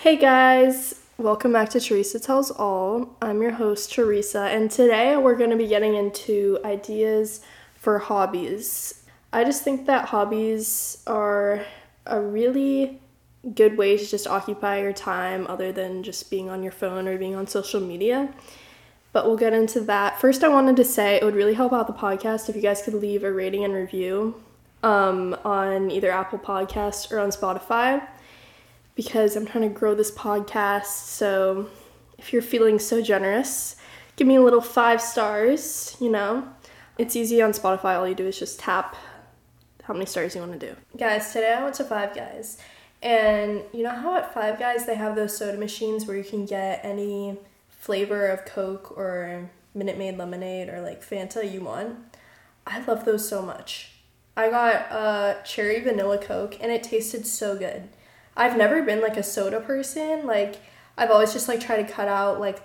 Hey guys, welcome back to Teresa Tells All. I'm your host, Teresa, and today we're going to be getting into ideas for hobbies. I just think that hobbies are a really good way to just occupy your time other than just being on your phone or being on social media. But we'll get into that. First, I wanted to say it would really help out the podcast if you guys could leave a rating and review um, on either Apple Podcast or on Spotify because I'm trying to grow this podcast. So if you're feeling so generous, give me a little five stars, you know. It's easy on Spotify. All you do is just tap how many stars you want to do. Guys, today I went to Five Guys. And you know how at Five Guys they have those soda machines where you can get any flavor of Coke or Minute Maid lemonade or like Fanta you want? I love those so much. I got a cherry vanilla Coke and it tasted so good. I've never been like a soda person. Like I've always just like tried to cut out like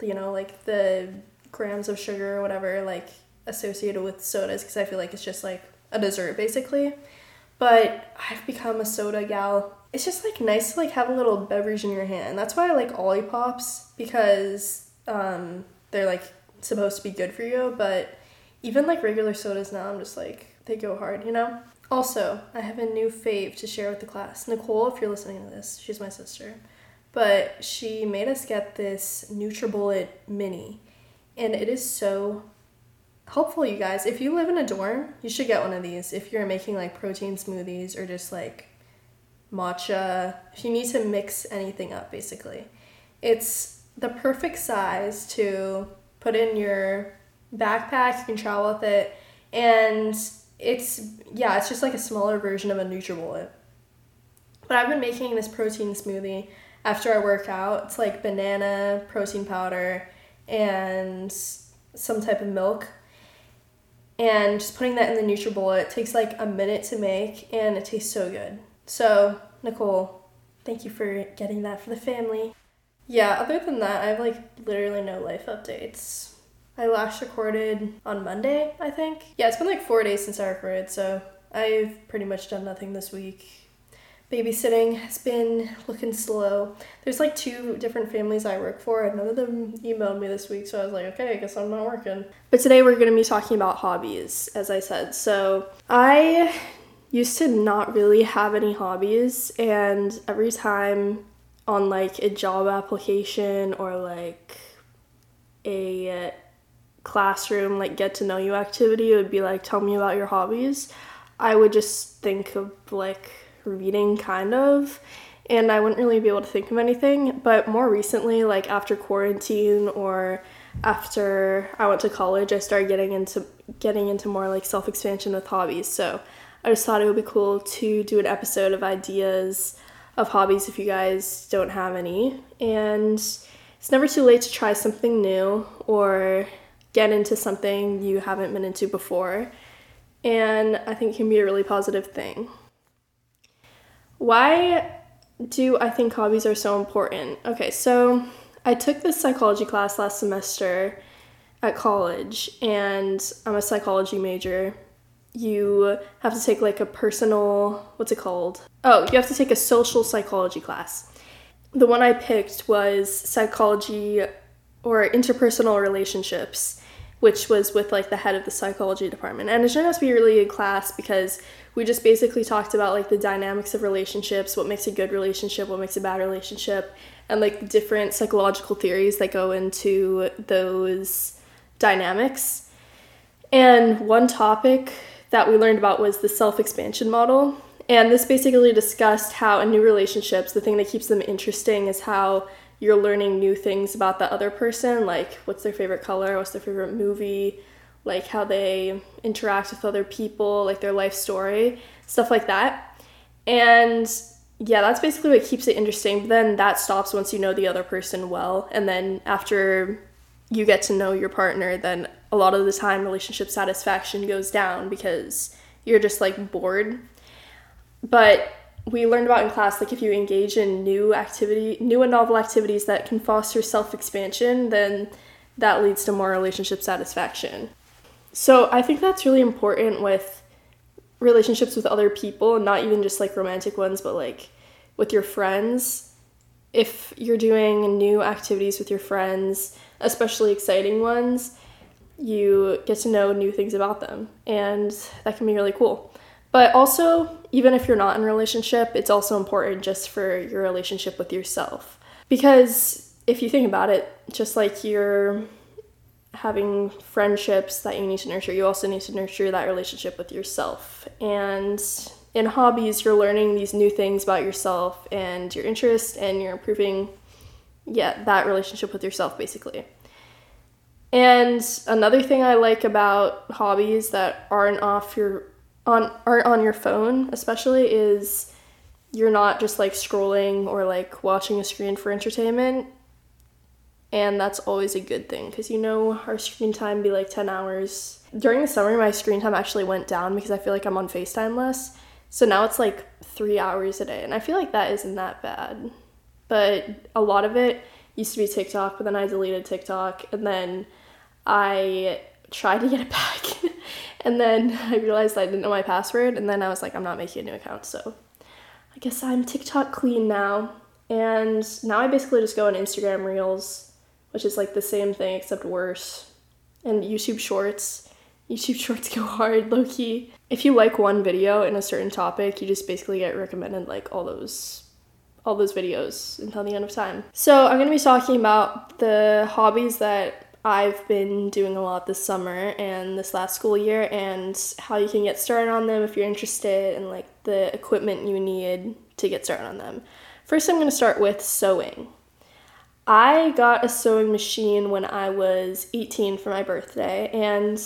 you know like the grams of sugar or whatever like associated with sodas because I feel like it's just like a dessert basically. But I've become a soda gal. It's just like nice to like have a little beverage in your hand. That's why I like Olipops because um, they're like supposed to be good for you. But even like regular sodas now, I'm just like they go hard, you know. Also, I have a new fave to share with the class. Nicole, if you're listening to this, she's my sister. But she made us get this NutriBullet mini. And it is so helpful, you guys. If you live in a dorm, you should get one of these. If you're making like protein smoothies or just like matcha, if you need to mix anything up, basically. It's the perfect size to put in your backpack. You can travel with it. And it's yeah, it's just like a smaller version of a NutriBullet. But I've been making this protein smoothie after I work out. It's like banana, protein powder, and some type of milk. And just putting that in the NutriBullet takes like a minute to make, and it tastes so good. So Nicole, thank you for getting that for the family. Yeah, other than that, I have like literally no life updates. I last recorded on Monday, I think. Yeah, it's been like four days since I recorded, so I've pretty much done nothing this week. Babysitting has been looking slow. There's like two different families I work for, and none of them emailed me this week, so I was like, okay, I guess I'm not working. But today we're to be talking about hobbies, as I said. So I used to not really have any hobbies, and every time on like a job application or like a classroom like get to know you activity it would be like tell me about your hobbies. I would just think of like reading kind of and i wouldn't really be able to think of anything but more recently like after quarantine or after i went to college i started getting into getting into more like self-expansion with hobbies so i just thought it would be cool to do an episode of ideas of hobbies if you guys don't have any and it's never too late to try something new or get into something you haven't been into before. And I think can be a really positive thing. Why do I think hobbies are so important? Okay, so I took this psychology class last semester at college, and I'm a psychology major. You have to take like a personal, what's it called? Oh, you have to take a social psychology class. The one I picked was psychology or interpersonal relationships, which was with like the head of the psychology department. And it turned out to be a really good class because we just basically talked about like the dynamics of relationships, what makes a good relationship, what makes a bad relationship, and like different psychological theories that go into those dynamics. And one topic that we learned about was the self expansion model. And this basically discussed how in new relationships, the thing that keeps them interesting is how you're learning new things about the other person, like what's their favorite color, what's their favorite movie, like how they interact with other people, like their life story, stuff like that. And yeah, that's basically what keeps it interesting. But then that stops once you know the other person well. And then after you get to know your partner, then a lot of the time relationship satisfaction goes down because you're just like bored. But we learned about in class like if you engage in new activity new and novel activities that can foster self-expansion then that leads to more relationship satisfaction so i think that's really important with relationships with other people and not even just like romantic ones but like with your friends if you're doing new activities with your friends, especially exciting ones, you get to know new things about them, and that can be really cool. But also, even if you're not in a relationship, it's also important just for your relationship with yourself. Because if you think about it, just like you're having friendships that you need to nurture, you also need to nurture that relationship with yourself. And in hobbies, you're learning these new things about yourself and your interest, and you're improving, yeah, that relationship with yourself basically. And another thing I like about hobbies that aren't off your on aren't on your phone, especially, is you're not just like scrolling or like watching a screen for entertainment. And that's always a good thing because you know our screen time be like 10 hours. During the summer, my screen time actually went down because I feel like I'm on FaceTime less. So now it's like three hours a day. And I feel like that isn't that bad. But a lot of it used to be TikTok, but then I deleted TikTok. And then I tried to get it back. And then I realized I didn't know my password. And then I was like, I'm not making a new account. So I guess I'm TikTok clean now. And now I basically just go on Instagram Reels, which is like the same thing except worse. And YouTube Shorts. YouTube Shorts go hard, low key. If you like one video in a certain topic, you just basically get recommended like all those all those videos until the end of time. So, I'm going to be talking about the hobbies that I've been doing a lot this summer and this last school year, and how you can get started on them if you're interested, and like the equipment you need to get started on them. First, I'm going to start with sewing. I got a sewing machine when I was 18 for my birthday, and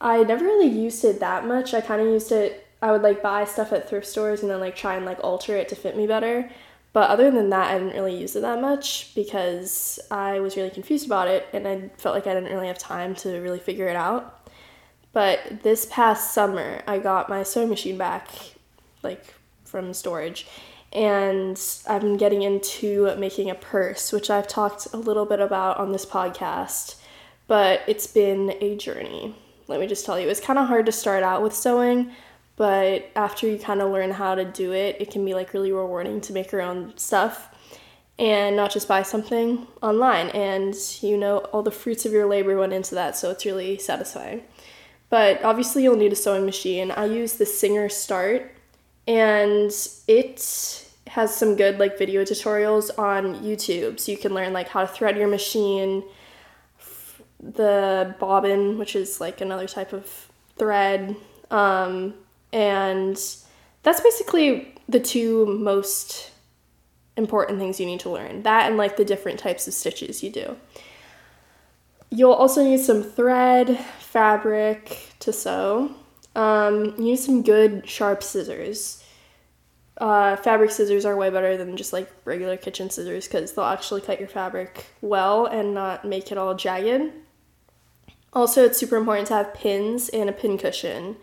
I never really used it that much. I kind of used it, I would like buy stuff at thrift stores and then like try and like alter it to fit me better. But other than that, I didn't really use it that much because I was really confused about it and I felt like I didn't really have time to really figure it out. But this past summer, I got my sewing machine back, like from storage, and I've been getting into making a purse, which I've talked a little bit about on this podcast, but it's been a journey. Let me just tell you, it's kind of hard to start out with sewing but after you kind of learn how to do it, it can be like really rewarding to make your own stuff and not just buy something online. And you know, all the fruits of your labor went into that, so it's really satisfying. But obviously, you'll need a sewing machine. I use the Singer Start, and it has some good like video tutorials on YouTube, so you can learn like how to thread your machine, the bobbin, which is like another type of thread, um, and that's basically the two most important things you need to learn that and like the different types of stitches you do. You'll also need some thread, fabric to sew. Um, you need some good sharp scissors. Uh, fabric scissors are way better than just like regular kitchen scissors because they'll actually cut your fabric well and not make it all jagged. Also, it's super important to have pins and a pin cushion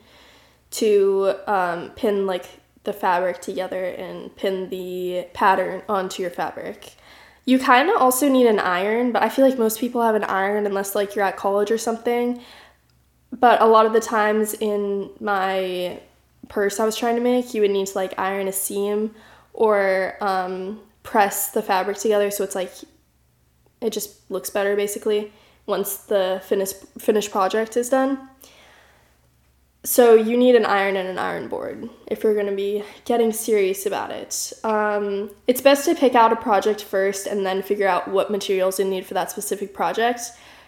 to um, pin like the fabric together and pin the pattern onto your fabric. You kind of also need an iron, but I feel like most people have an iron unless like you're at college or something. But a lot of the times in my purse I was trying to make, you would need to like iron a seam or um, press the fabric together so it's like it just looks better basically once the finished finished project is done. So you need an iron and an iron board if you're going to be getting serious about it. Um, it's best to pick out a project first and then figure out what materials you need for that specific project.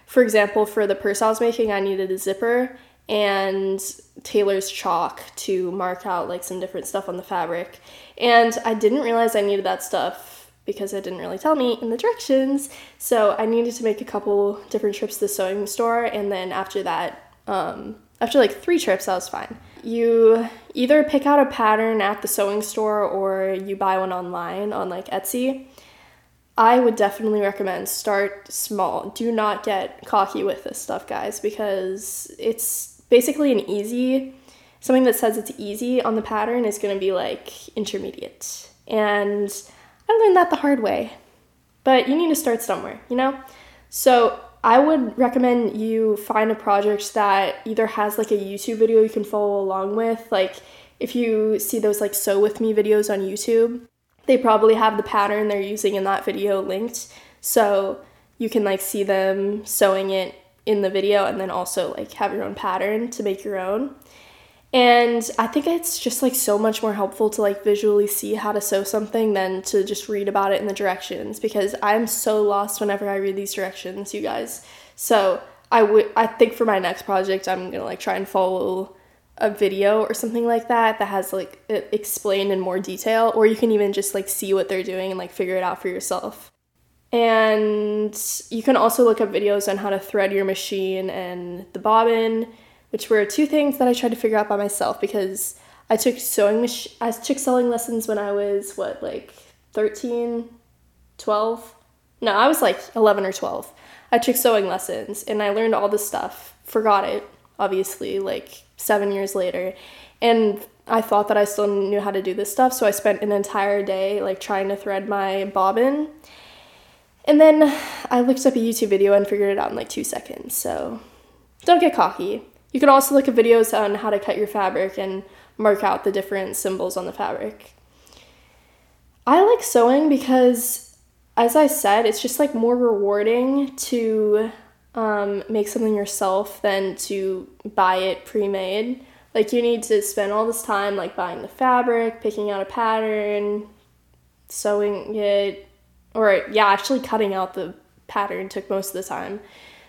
For example, for the purse I was making, I needed a zipper and tailor's chalk to mark out like some different stuff on the fabric. And I didn't realize I needed that stuff because it didn't really tell me in the directions. So I needed to make a couple different trips to the sewing store, and then after that, um, after like three trips, that was fine. You either pick out a pattern at the sewing store or you buy one online on like Etsy. I would definitely recommend start small. Do not get cocky with this stuff, guys, because it's basically an easy something that says it's easy on the pattern is going to be like intermediate. And I learned that the hard way. But you need to start somewhere, you know? So I would recommend you find a project that either has like a YouTube video you can follow along with. Like if you see those like sew with me videos on YouTube, they probably have the pattern they're using in that video linked. So you can like see them sewing it in the video and then also like have your own pattern to make your own. And I think it's just like so much more helpful to like visually see how to sew something than to just read about it in the directions because I'm so lost whenever I read these directions, you guys. So I would I think for my next project I'm gonna like try and follow a video or something like that that has like explained in more detail or you can even just like see what they're doing and like figure it out for yourself. And you can also look up videos on how to thread your machine and the bobbin, which were two things that I tried to figure out by myself because I took sewing mach- I took sewing lessons when I was what like 13, 12. No, I was like 11 or 12. I took sewing lessons and I learned all this stuff. Forgot it, obviously, like 7 years later. And I thought that I still knew how to do this stuff, so I spent an entire day like trying to thread my bobbin and then I looked up a YouTube video and figured it out in like two seconds. So don't get cocky. You can also look at videos on how to cut your fabric and mark out the different symbols on the fabric. I like sewing because, as I said, it's just like more rewarding to um, make something yourself than to buy it pre made. Like, you need to spend all this time like buying the fabric, picking out a pattern, sewing it, or yeah, actually cutting out the pattern took most of the time.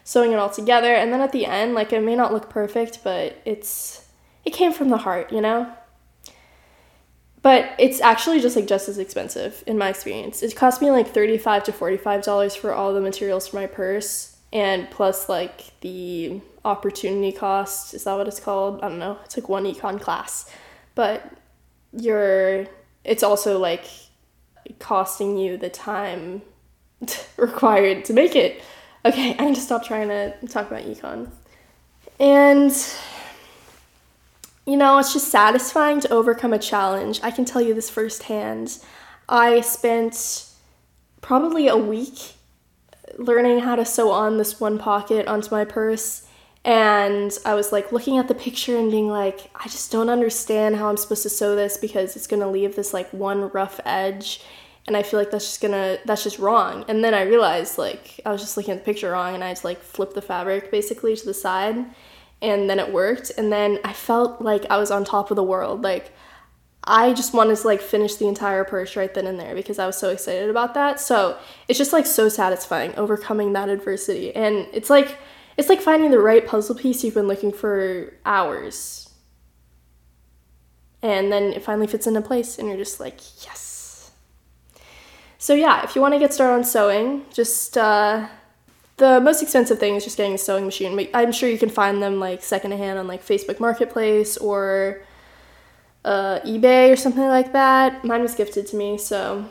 Sewing it all together, and then at the end, like it may not look perfect, but it's it came from the heart, you know. But it's actually just like just as expensive in my experience. It cost me like thirty-five to forty-five dollars for all the materials for my purse, and plus like the opportunity cost. Is that what it's called? I don't know. It's like one econ class, but you're. It's also like costing you the time required to make it. Okay, I need to stop trying to talk about econ. And you know, it's just satisfying to overcome a challenge. I can tell you this firsthand. I spent probably a week learning how to sew on this one pocket onto my purse and I was like looking at the picture and being like, I just don't understand how I'm supposed to sew this because it's gonna leave this like one rough edge. And I feel like that's just gonna, that's just wrong. And then I realized like, I was just looking at the picture wrong and I just like flipped the fabric basically to the side and then it worked. And then I felt like I was on top of the world. Like, I just wanted to like finish the entire purse right then and there because I was so excited about that. So it's just like so satisfying overcoming that adversity. And it's like, it's like finding the right puzzle piece you've been looking for hours. And then it finally fits into place, and you're just like, yes. So, yeah, if you want to get started on sewing, just uh, the most expensive thing is just getting a sewing machine. I'm sure you can find them like secondhand on like Facebook Marketplace or uh, eBay or something like that. Mine was gifted to me, so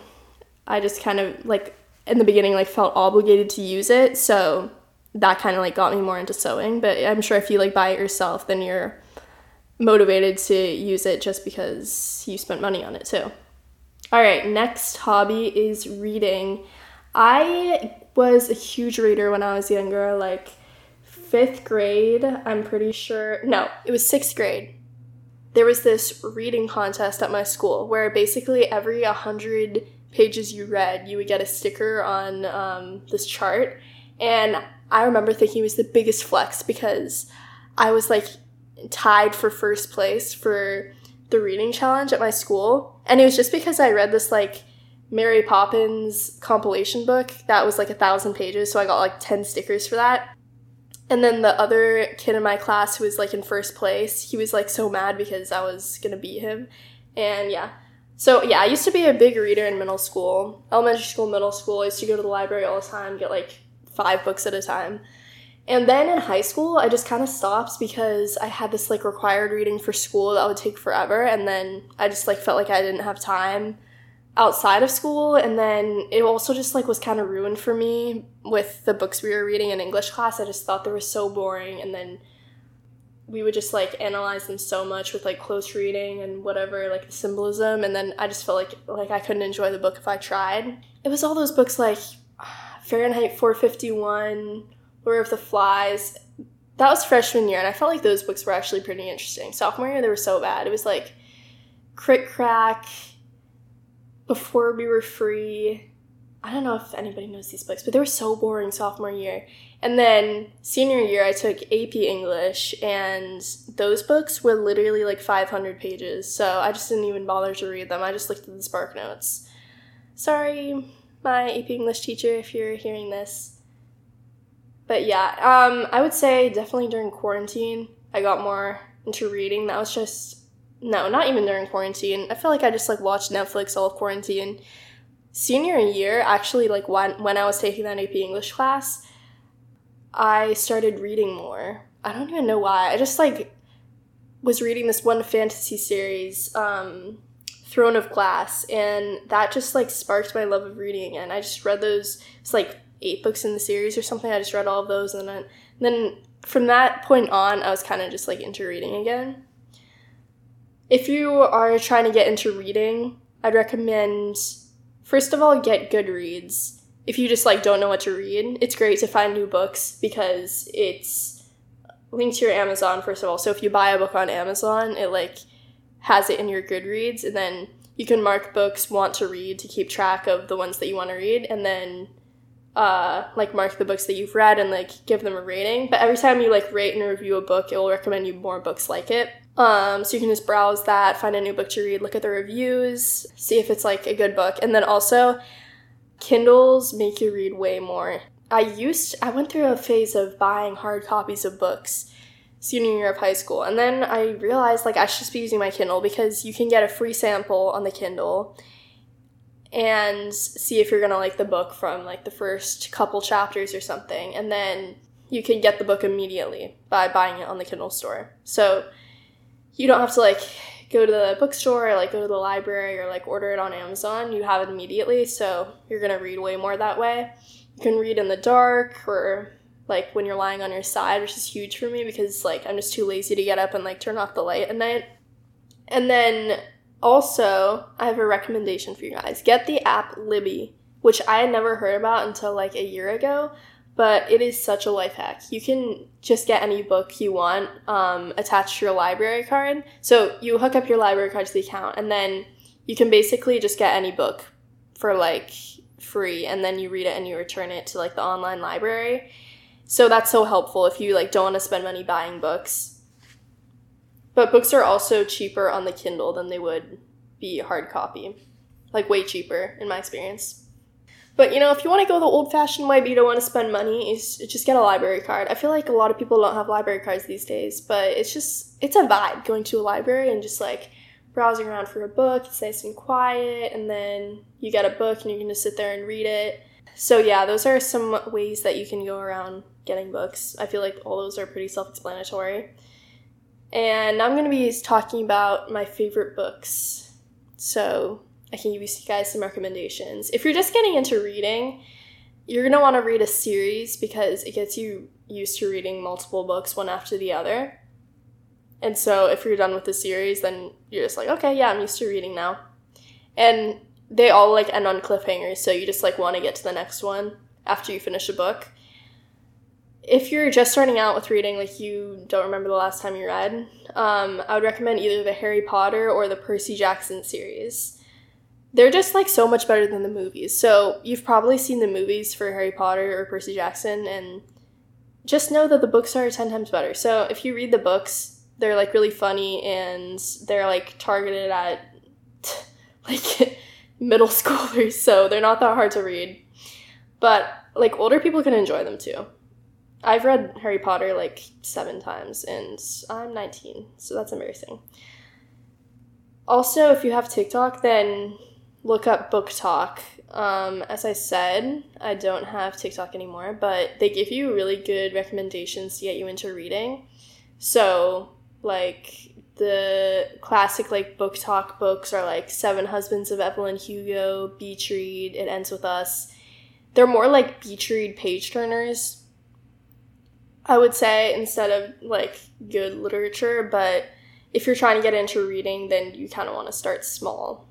I just kind of like in the beginning like felt obligated to use it. So that kind of like got me more into sewing. But I'm sure if you like buy it yourself, then you're motivated to use it just because you spent money on it too. All right, next hobby is reading. I was a huge reader when I was younger, like fifth grade, I'm pretty sure. No, it was sixth grade. There was this reading contest at my school where basically every 100 pages you read, you would get a sticker on um, this chart. And I remember thinking it was the biggest flex because I was like tied for first place for the reading challenge at my school. And it was just because I read this like Mary Poppins compilation book that was like a thousand pages. So I got like 10 stickers for that. And then the other kid in my class who was like in first place, he was like so mad because I was gonna beat him. And yeah. So yeah, I used to be a big reader in middle school, elementary school, middle school. I used to go to the library all the time, get like five books at a time. And then in high school, I just kind of stopped because I had this like required reading for school that would take forever. And then I just like felt like I didn't have time outside of school. And then it also just like was kind of ruined for me with the books we were reading in English class. I just thought they were so boring. And then we would just like analyze them so much with like close reading and whatever, like the symbolism. And then I just felt like like I couldn't enjoy the book if I tried. It was all those books like uh, Fahrenheit 451, Lord of the Flies. That was freshman year, and I felt like those books were actually pretty interesting. Sophomore year, they were so bad. It was like Krik Krak, before we were free. I don't know if anybody knows these books, but they were so boring sophomore year. And then senior year, I took AP English, and those books were literally like 500 pages. So I just didn't even bother to read them. I just looked at the Spark Notes. Sorry, my AP English teacher, if you're hearing this. But yeah, um, I would say definitely during quarantine, I got more into reading. That was just no, not even during quarantine. I feel like I just like watched Netflix all of quarantine. Senior year, actually, like when when I was taking that AP English class, I started reading more. I don't even know why. I just like was reading this one fantasy series, um, Throne of Glass, and that just like sparked my love of reading. And I just read those. It's like eight books in the series or something. I just read all of those, and then then from that point on, I was kind of just like into reading again. If you are trying to get into reading, I'd recommend first of all get Goodreads. If you just like don't know what to read, it's great to find new books because it's linked to your Amazon first of all. So if you buy a book on Amazon, it like has it in your Goodreads and then you can mark books want to read to keep track of the ones that you want to read and then uh, like mark the books that you've read and like give them a rating. But every time you like rate and review a book, it will recommend you more books like it. Um, so you can just browse that, find a new book to read, look at the reviews, see if it's like a good book, and then also Kindles make you read way more. I used I went through a phase of buying hard copies of books senior year of high school, and then I realized like I should just be using my Kindle because you can get a free sample on the Kindle and see if you're gonna like the book from like the first couple chapters or something, and then you can get the book immediately by buying it on the Kindle store. So you don't have to like go to the bookstore or like go to the library or like order it on Amazon. You have it immediately, so you're gonna read way more that way. You can read in the dark or like when you're lying on your side, which is huge for me because like I'm just too lazy to get up and like turn off the light at night. And then also, I have a recommendation for you guys. Get the app Libby, which I had never heard about until like a year ago, but it is such a life hack. You can just get any book you want um, attached to your library card. So you hook up your library card to the account, and then you can basically just get any book for like free, and then you read it and you return it to like the online library. So that's so helpful if you like don't want to spend money buying books but books are also cheaper on the Kindle than they would be hard copy. Like way cheaper in my experience. But you know, if you want to go the old fashioned way but you don't want to spend money, just get a library card. I feel like a lot of people don't have library cards these days, but it's just it's a vibe going to a library and just like browsing around for a book. It's nice and quiet, and then you get a book and you can just sit there and read it. So yeah, those are some ways that you can go around getting books. I feel like all those are pretty self-explanatory. And I'm going to be talking about my favorite books. So I can give you guys some recommendations. If you're just getting into reading, you're going to want to read a series because it gets you used to reading multiple books one after the other. And so if you're done with the series, then you're just like, okay, yeah, I'm used to reading now. And they all like end on cliffhangers, so you just like want to get to the next one after you finish a book if you're just starting out with reading, like you don't remember the last time you read, um, I would recommend either the Harry Potter or the Percy Jackson series. They're just like so much better than the movies. So you've probably seen the movies for Harry Potter or Percy Jackson, and just know that the books are 10 times better. So if you read the books, they're like really funny and they're like targeted at like middle schoolers, so they're not that hard to read. But like older people can enjoy them too. I've read Harry Potter like seven times, and I'm 19, so that's embarrassing. Also, if you have TikTok, then look up BookTok. Um, as I said, I don't have TikTok anymore, but they give you really good recommendations to get you into reading. So, like, the classic like BookTok books are like Seven Husbands of Evelyn Hugo, Beach Read, It Ends With Us. They're more like beach read page turners I would say instead of like good literature, but if you're trying to get into reading, then you kind of want to start small.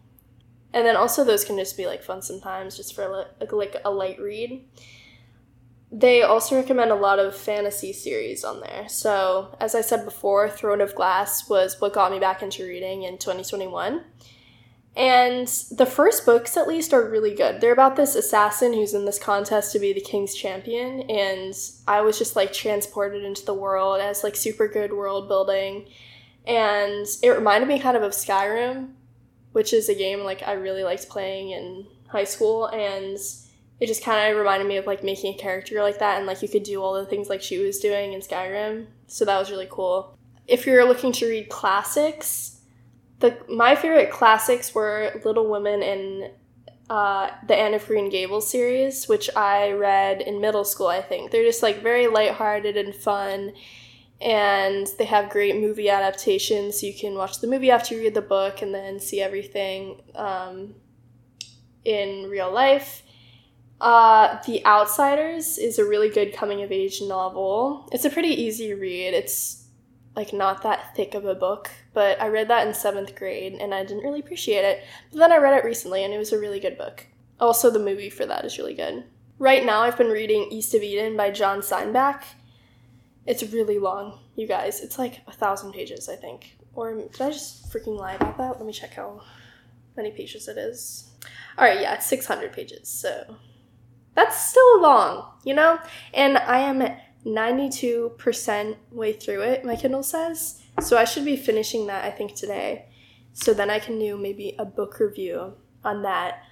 And then also those can just be like fun sometimes, just for like, like a light read. They also recommend a lot of fantasy series on there. So, as I said before, Throne of Glass was what got me back into reading in 2021. And the first books, at least, are really good. They're about this assassin who's in this contest to be the king's champion, and I was just like transported into the world as like super good world building. And it reminded me kind of of Skyrim, which is a game like I really liked playing in high school, and it just kind of reminded me of like making a character like that, and like you could do all the things like she was doing in Skyrim. So that was really cool. If you're looking to read classics, the my favorite classics were Little Women and uh, the Anne of Green Gables series, which I read in middle school. I think they're just like very lighthearted and fun, and they have great movie adaptations. You can watch the movie after you read the book, and then see everything um, in real life. Uh, the Outsiders is a really good coming of age novel. It's a pretty easy read. It's like not that thick of a book, but I read that in seventh grade and I didn't really appreciate it. But then I read it recently and it was a really good book. Also, the movie for that is really good. Right now, I've been reading East of Eden by John Steinbeck. It's really long, you guys. It's like a thousand pages, I think. Or did I just freaking lie about that? Let me check how many pages it is. All right, yeah, it's 600 pages, so that's still long, you know? And I am 92% way through it, my Kindle says. So I should be finishing that, I think, today. So then I can do maybe a book review on that.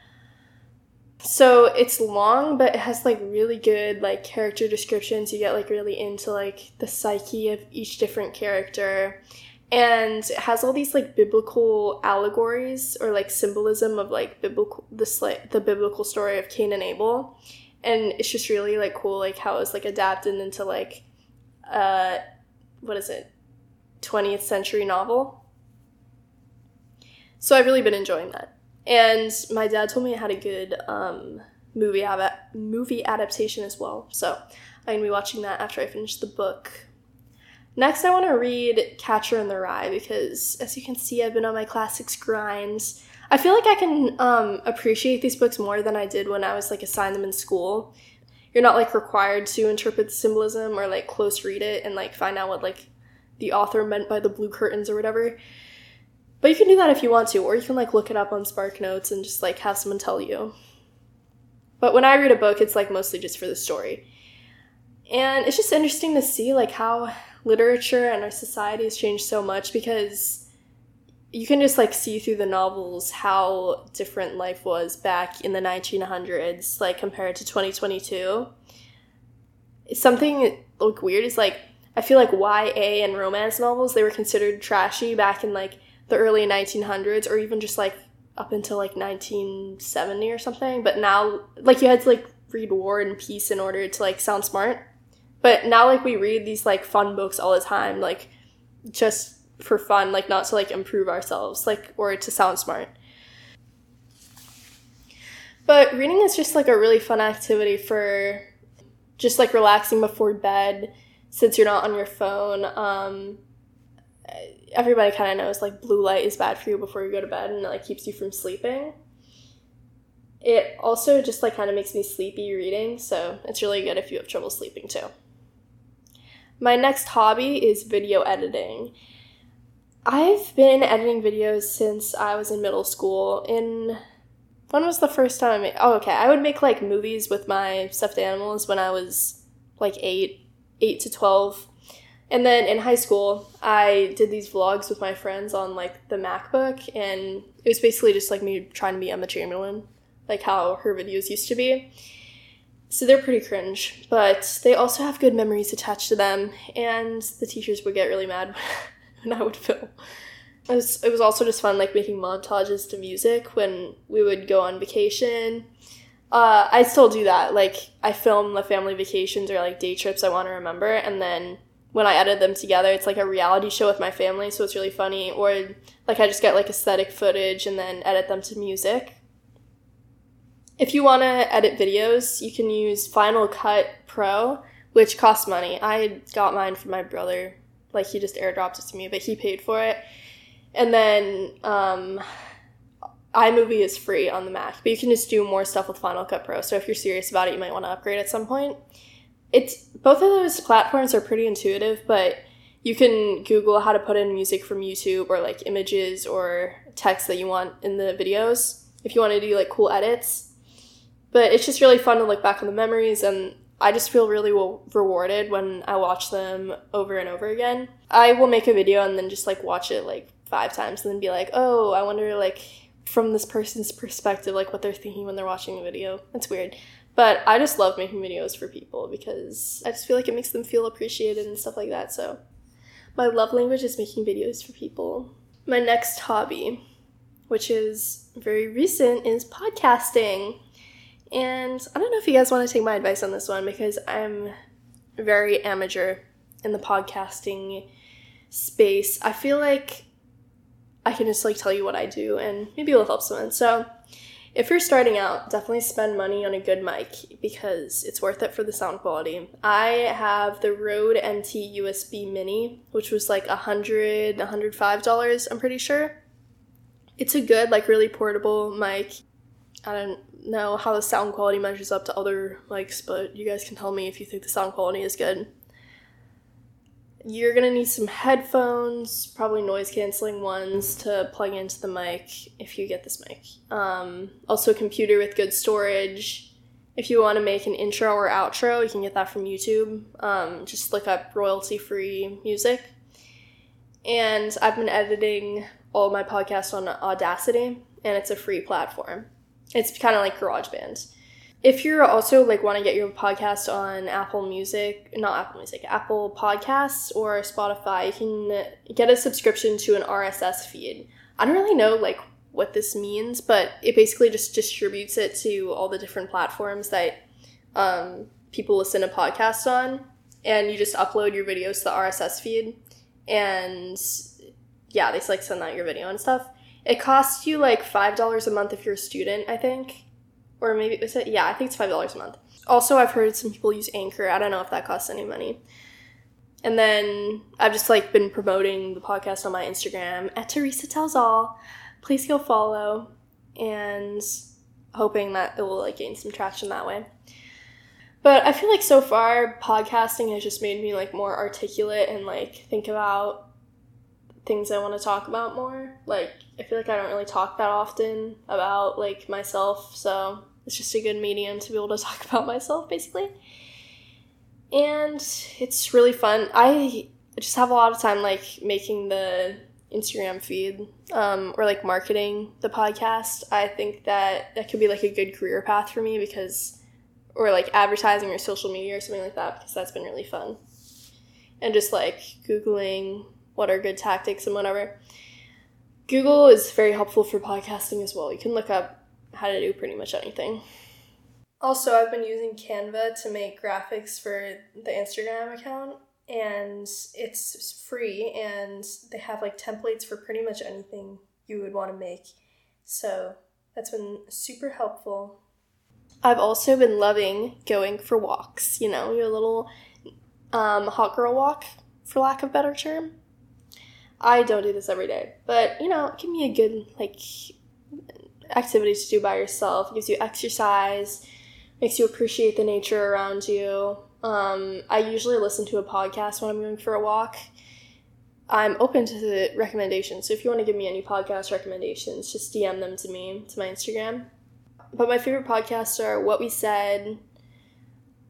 So it's long, but it has like really good like character descriptions. You get like really into like the psyche of each different character. And it has all these like biblical allegories or like symbolism of like biblical this like the biblical story of Cain and Abel and it's just really like cool like how it's like adapted into like uh what is it 20th century novel. So i've really been enjoying that. And my dad told me it had a good um, movie movie adaptation as well. So i'm gonna be watching that after i finish the book. Next i want to read catcher in the rye because as you can see i've been on my classics grinds I feel like I can um, appreciate these books more than I did when I was like assigned them in school. You're not like required to interpret the symbolism or like close read it and like find out what like the author meant by the blue curtains or whatever. But you can do that if you want to, or you can like look it up on Spark Notes and just like have someone tell you. But when I read a book, it's like mostly just for the story. And it's just interesting to see like how literature and our society has changed so much because you can just like see through the novels how different life was back in the 1900s like compared to 2022 something like weird is like i feel like ya and romance novels they were considered trashy back in like the early 1900s or even just like up until like 1970 or something. But now like you had to like read war and peace in order to like sound smart. But now like we read these like fun books all the time like just for fun, like not to like improve ourselves, like or to sound smart. But reading is just like a really fun activity for just like relaxing before bed since you're not on your phone. Um, everybody kind of knows like blue light is bad for you before you go to bed and it like keeps you from sleeping. It also just like kind of makes me sleepy reading, so it's really good if you have trouble sleeping too. My next hobby is video editing. I've been editing videos since I was in middle school. In when was the first time I? Oh, okay. I would make like movies with my stuffed animals when I was like eight, eight to twelve, and then in high school I did these vlogs with my friends on like the MacBook, and it was basically just like me trying to be Emma Chamberlain, like how her videos used to be. So they're pretty cringe, but they also have good memories attached to them, and the teachers would get really mad and I would film. It was, it was also just fun, like making montages to music when we would go on vacation. Uh, I still do that. Like, I film the family vacations or like day trips I want to remember, and then when I edit them together, it's like a reality show with my family, so it's really funny. Or like I just get like aesthetic footage and then edit them to music. If you want to edit videos, you can use Final Cut Pro, which costs money. I got mine from my brother like he just airdropped it to me, but he paid for it. And then um, iMovie is free on the Mac, but you can just do more stuff with Final Cut Pro. So if you're serious about it, you might want to upgrade at some point. It's both of those platforms are pretty intuitive, but you can Google how to put in music from YouTube or like images or text that you want in the videos if you want to do like cool edits. But it's just really fun to look back on the memories and I just feel really rewarded when I watch them over and over again. I will make a video and then just like watch it like five times and then be like, oh, I wonder like from this person's perspective, like what they're thinking when they're watching the video. That's weird. But I just love making videos for people because I just feel like it makes them feel appreciated and stuff like that. So my love language is making videos for people. My next hobby, which is very recent, is podcasting. And I don't know if you guys want to take my advice on this one because I'm very amateur in the podcasting space. I feel like I can just like tell you what I do and maybe it'll help someone. So, if you're starting out, definitely spend money on a good mic because it's worth it for the sound quality. I have the Rode NT USB Mini, which was like a hundred, a hundred five dollars, I'm pretty sure. It's a good, like, really portable mic. I don't know how the sound quality measures up to other mics, but you guys can tell me if you think the sound quality is good. You're gonna need some headphones, probably noise canceling ones to plug into the mic if you get this mic. Um, also, a computer with good storage. If you want to make an intro or outro, you can get that from YouTube. Um, just look up royalty free music. And I've been editing all my podcasts on Audacity, and it's a free platform. It's kind of like GarageBand if you're also like want to get your podcast on Apple Music, not Apple Music, Apple Podcasts or Spotify, you can get a subscription to an RSS feed. I don't really know like what this means, but it basically just distributes it to all the different platforms that um, people listen to podcasts on, and you just upload your videos to the RSS feed, and yeah, they like send out your video and stuff. It costs you like five dollars a month if you're a student, I think or maybe was it? Yeah, I think it's five dollars a month. Also, I've heard some people use Anchor. I don't know if that costs any money. And then I've just like been promoting the podcast on my Instagram at Teresa Tells All. Please go follow, and hoping that it will like gain some traction that way. But I feel like so far podcasting has just made me like more articulate and like think about things I want to talk about more. Like I feel like I don't really talk that often about like myself, so it's just a good medium to be able to talk about myself, basically. And it's really fun. I just have a lot of time, like, making the Instagram feed um, or like marketing the podcast. I think that that could be like a good career path for me because, or like advertising or social media or something like that because that's been really fun. And just like Googling what are good tactics and whatever. Google is very helpful for podcasting as well. You can look up how to do pretty much anything. Also, I've been using Canva to make graphics for the Instagram account, and it's free, and they have like templates for pretty much anything you would want to make. So that's been super helpful. I've also been loving going for walks, you know, your little um, hot girl walk, for lack of better term. I don't do this every day, but you know, give me a good like activity to do by yourself. It gives you exercise, makes you appreciate the nature around you. Um, I usually listen to a podcast when I'm going for a walk. I'm open to the recommendations. So if you want to give me any podcast recommendations, just DM them to me to my Instagram. But my favorite podcasts are What We Said,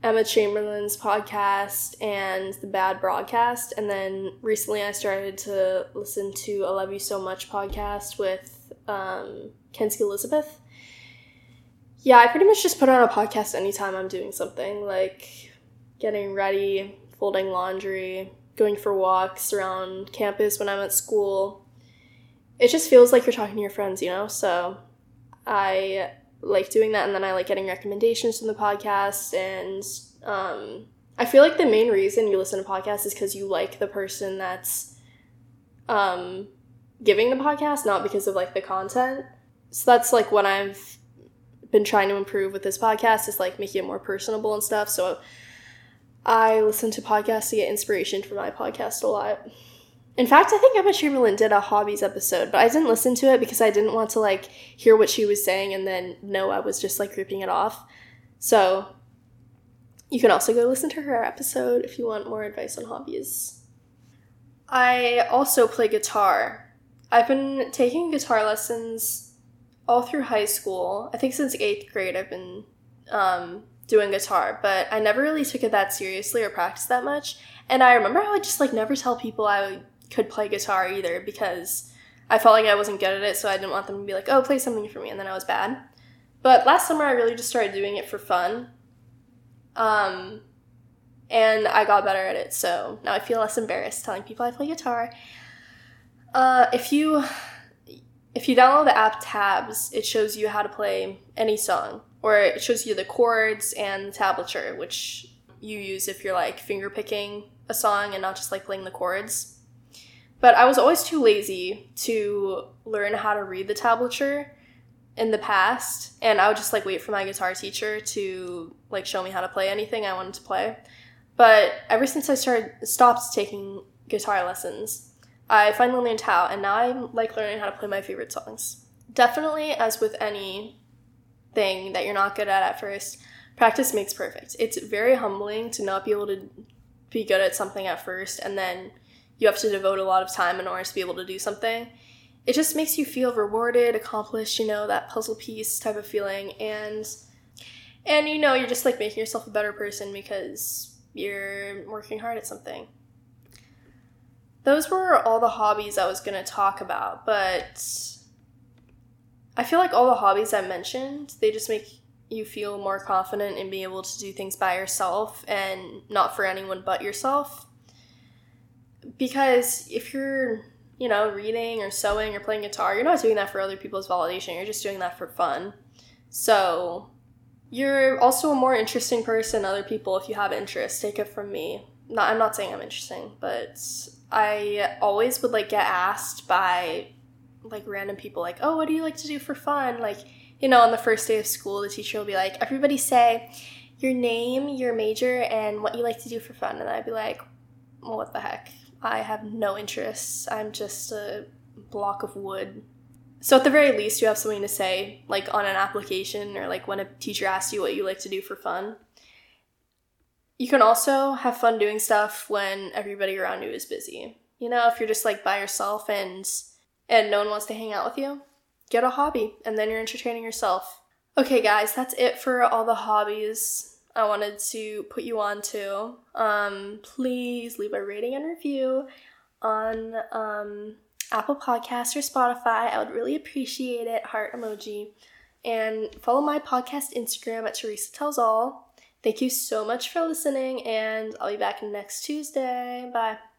Emma Chamberlain's podcast, and The Bad Broadcast. And then recently I started to listen to I Love You So Much podcast with um, Kenzie Elizabeth. Yeah, I pretty much just put on a podcast anytime I'm doing something, like getting ready, folding laundry, going for walks around campus when I'm at school. It just feels like you're talking to your friends, you know? So I like doing that, and then I like getting recommendations from the podcast. And um, I feel like the main reason you listen to podcasts is because you like the person that's um, giving the podcast, not because of like the content so that's like what I've been trying to improve with this podcast is like making it more personable and stuff. So I listen to podcasts to get inspiration for my podcast a lot. In fact, I think Emma Chamberlain did a hobbies episode, but I didn't listen to it because I didn't want to like hear what she was saying and then know I was just like ripping it off. So you can also go listen to her episode if you want more advice on hobbies. I also play guitar. I've been taking guitar lessons all through high school. I think since eighth grade, I've been um, doing guitar, but I never really took it that seriously or practiced that much. And I remember I would just like never tell people I could play guitar either because I felt like I wasn't good at it, so I didn't want them to be like, oh, play something for me, and then I was bad. But last summer, I really just started doing it for fun. Um, and I got better at it, so now I feel less embarrassed telling people I play guitar. Uh, if you if you download the app Tabs, it shows you how to play any song, or it shows you the chords and tablature, which you use if you're like finger picking a song and not just like playing the chords. But I was always too lazy to learn how to read the tablature in the past, and I would just like wait for my guitar teacher to like show me how to play anything I wanted to play. But ever since I started stopped taking guitar lessons, I finally learned how, and now I'm like learning how to play my favorite songs. Definitely, as with any thing that you're not good at at first, practice makes perfect. It's very humbling to not be able to be good at something at first, and then you have to devote a lot of time in order to be able to do something. It just makes you feel rewarded, accomplished, you know, that puzzle piece type of feeling, and and you know, you're just like making yourself a better person because you're working hard at something. Those were all the hobbies I was going to talk about, but I feel like all the hobbies I mentioned, they just make you feel more confident in being able to do things by yourself and not for anyone but yourself. Because if you're, you know, reading or sewing or playing guitar, you're not doing that for other people's validation, you're just doing that for fun. So, you're also a more interesting person other people if you have interest. Take it from me. Not, I'm not saying I'm interesting, but I always would like get asked by like random people like, "Oh, what do you like to do for fun?" Like, you know, on the first day of school, the teacher will be like, "Everybody say your name, your major, and what you like to do for fun." And I'd be like, well, "What the heck? I have no interests. I'm just a block of wood." So at the very least, you have something to say, like on an application or like when a teacher asks you what you like to do for fun. You can also have fun doing stuff when everybody around you is busy. You know, if you're just like by yourself and and no one wants to hang out with you, get a hobby and then you're entertaining yourself. Okay, guys, that's it for all the hobbies I wanted to put you on to. Um, please leave a rating and review on um, Apple Podcast or Spotify. I would really appreciate it. Heart emoji. And follow my podcast Instagram at Teresa Tells All. Thank you so much for listening, and I'll be back next Tuesday. Bye.